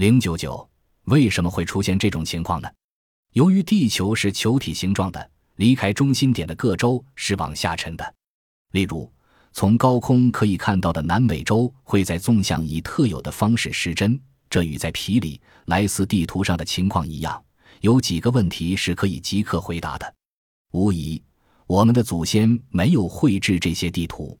零九九，为什么会出现这种情况呢？由于地球是球体形状的，离开中心点的各洲是往下沉的。例如，从高空可以看到的南美洲会在纵向以特有的方式失真，这与在皮里莱斯地图上的情况一样。有几个问题是可以即刻回答的。无疑，我们的祖先没有绘制这些地图，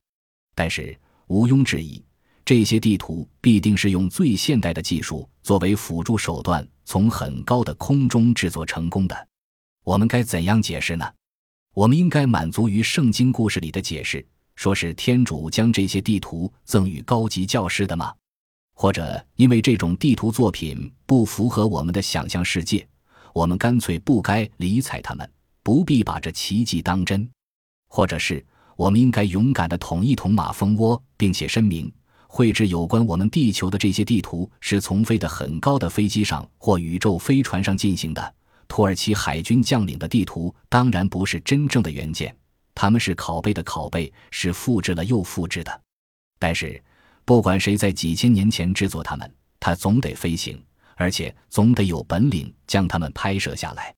但是毋庸置疑。这些地图必定是用最现代的技术作为辅助手段，从很高的空中制作成功的。我们该怎样解释呢？我们应该满足于圣经故事里的解释，说是天主将这些地图赠予高级教师的吗？或者因为这种地图作品不符合我们的想象世界，我们干脆不该理睬他们，不必把这奇迹当真？或者是我们应该勇敢地捅一捅马蜂窝，并且声明？绘制有关我们地球的这些地图是从飞得很高的飞机上或宇宙飞船上进行的。土耳其海军将领的地图当然不是真正的原件，他们是拷贝的拷贝，是复制了又复制的。但是，不管谁在几千年前制作它们，它总得飞行，而且总得有本领将它们拍摄下来。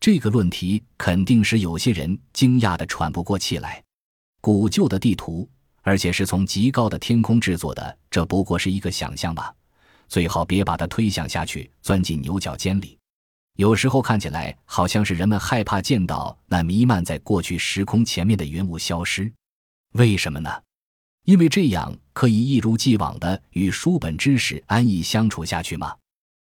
这个论题肯定使有些人惊讶得喘不过气来。古旧的地图。而且是从极高的天空制作的，这不过是一个想象吧。最好别把它推想下去，钻进牛角尖里。有时候看起来好像是人们害怕见到那弥漫在过去时空前面的云雾消失。为什么呢？因为这样可以一如既往的与书本知识安逸相处下去吗？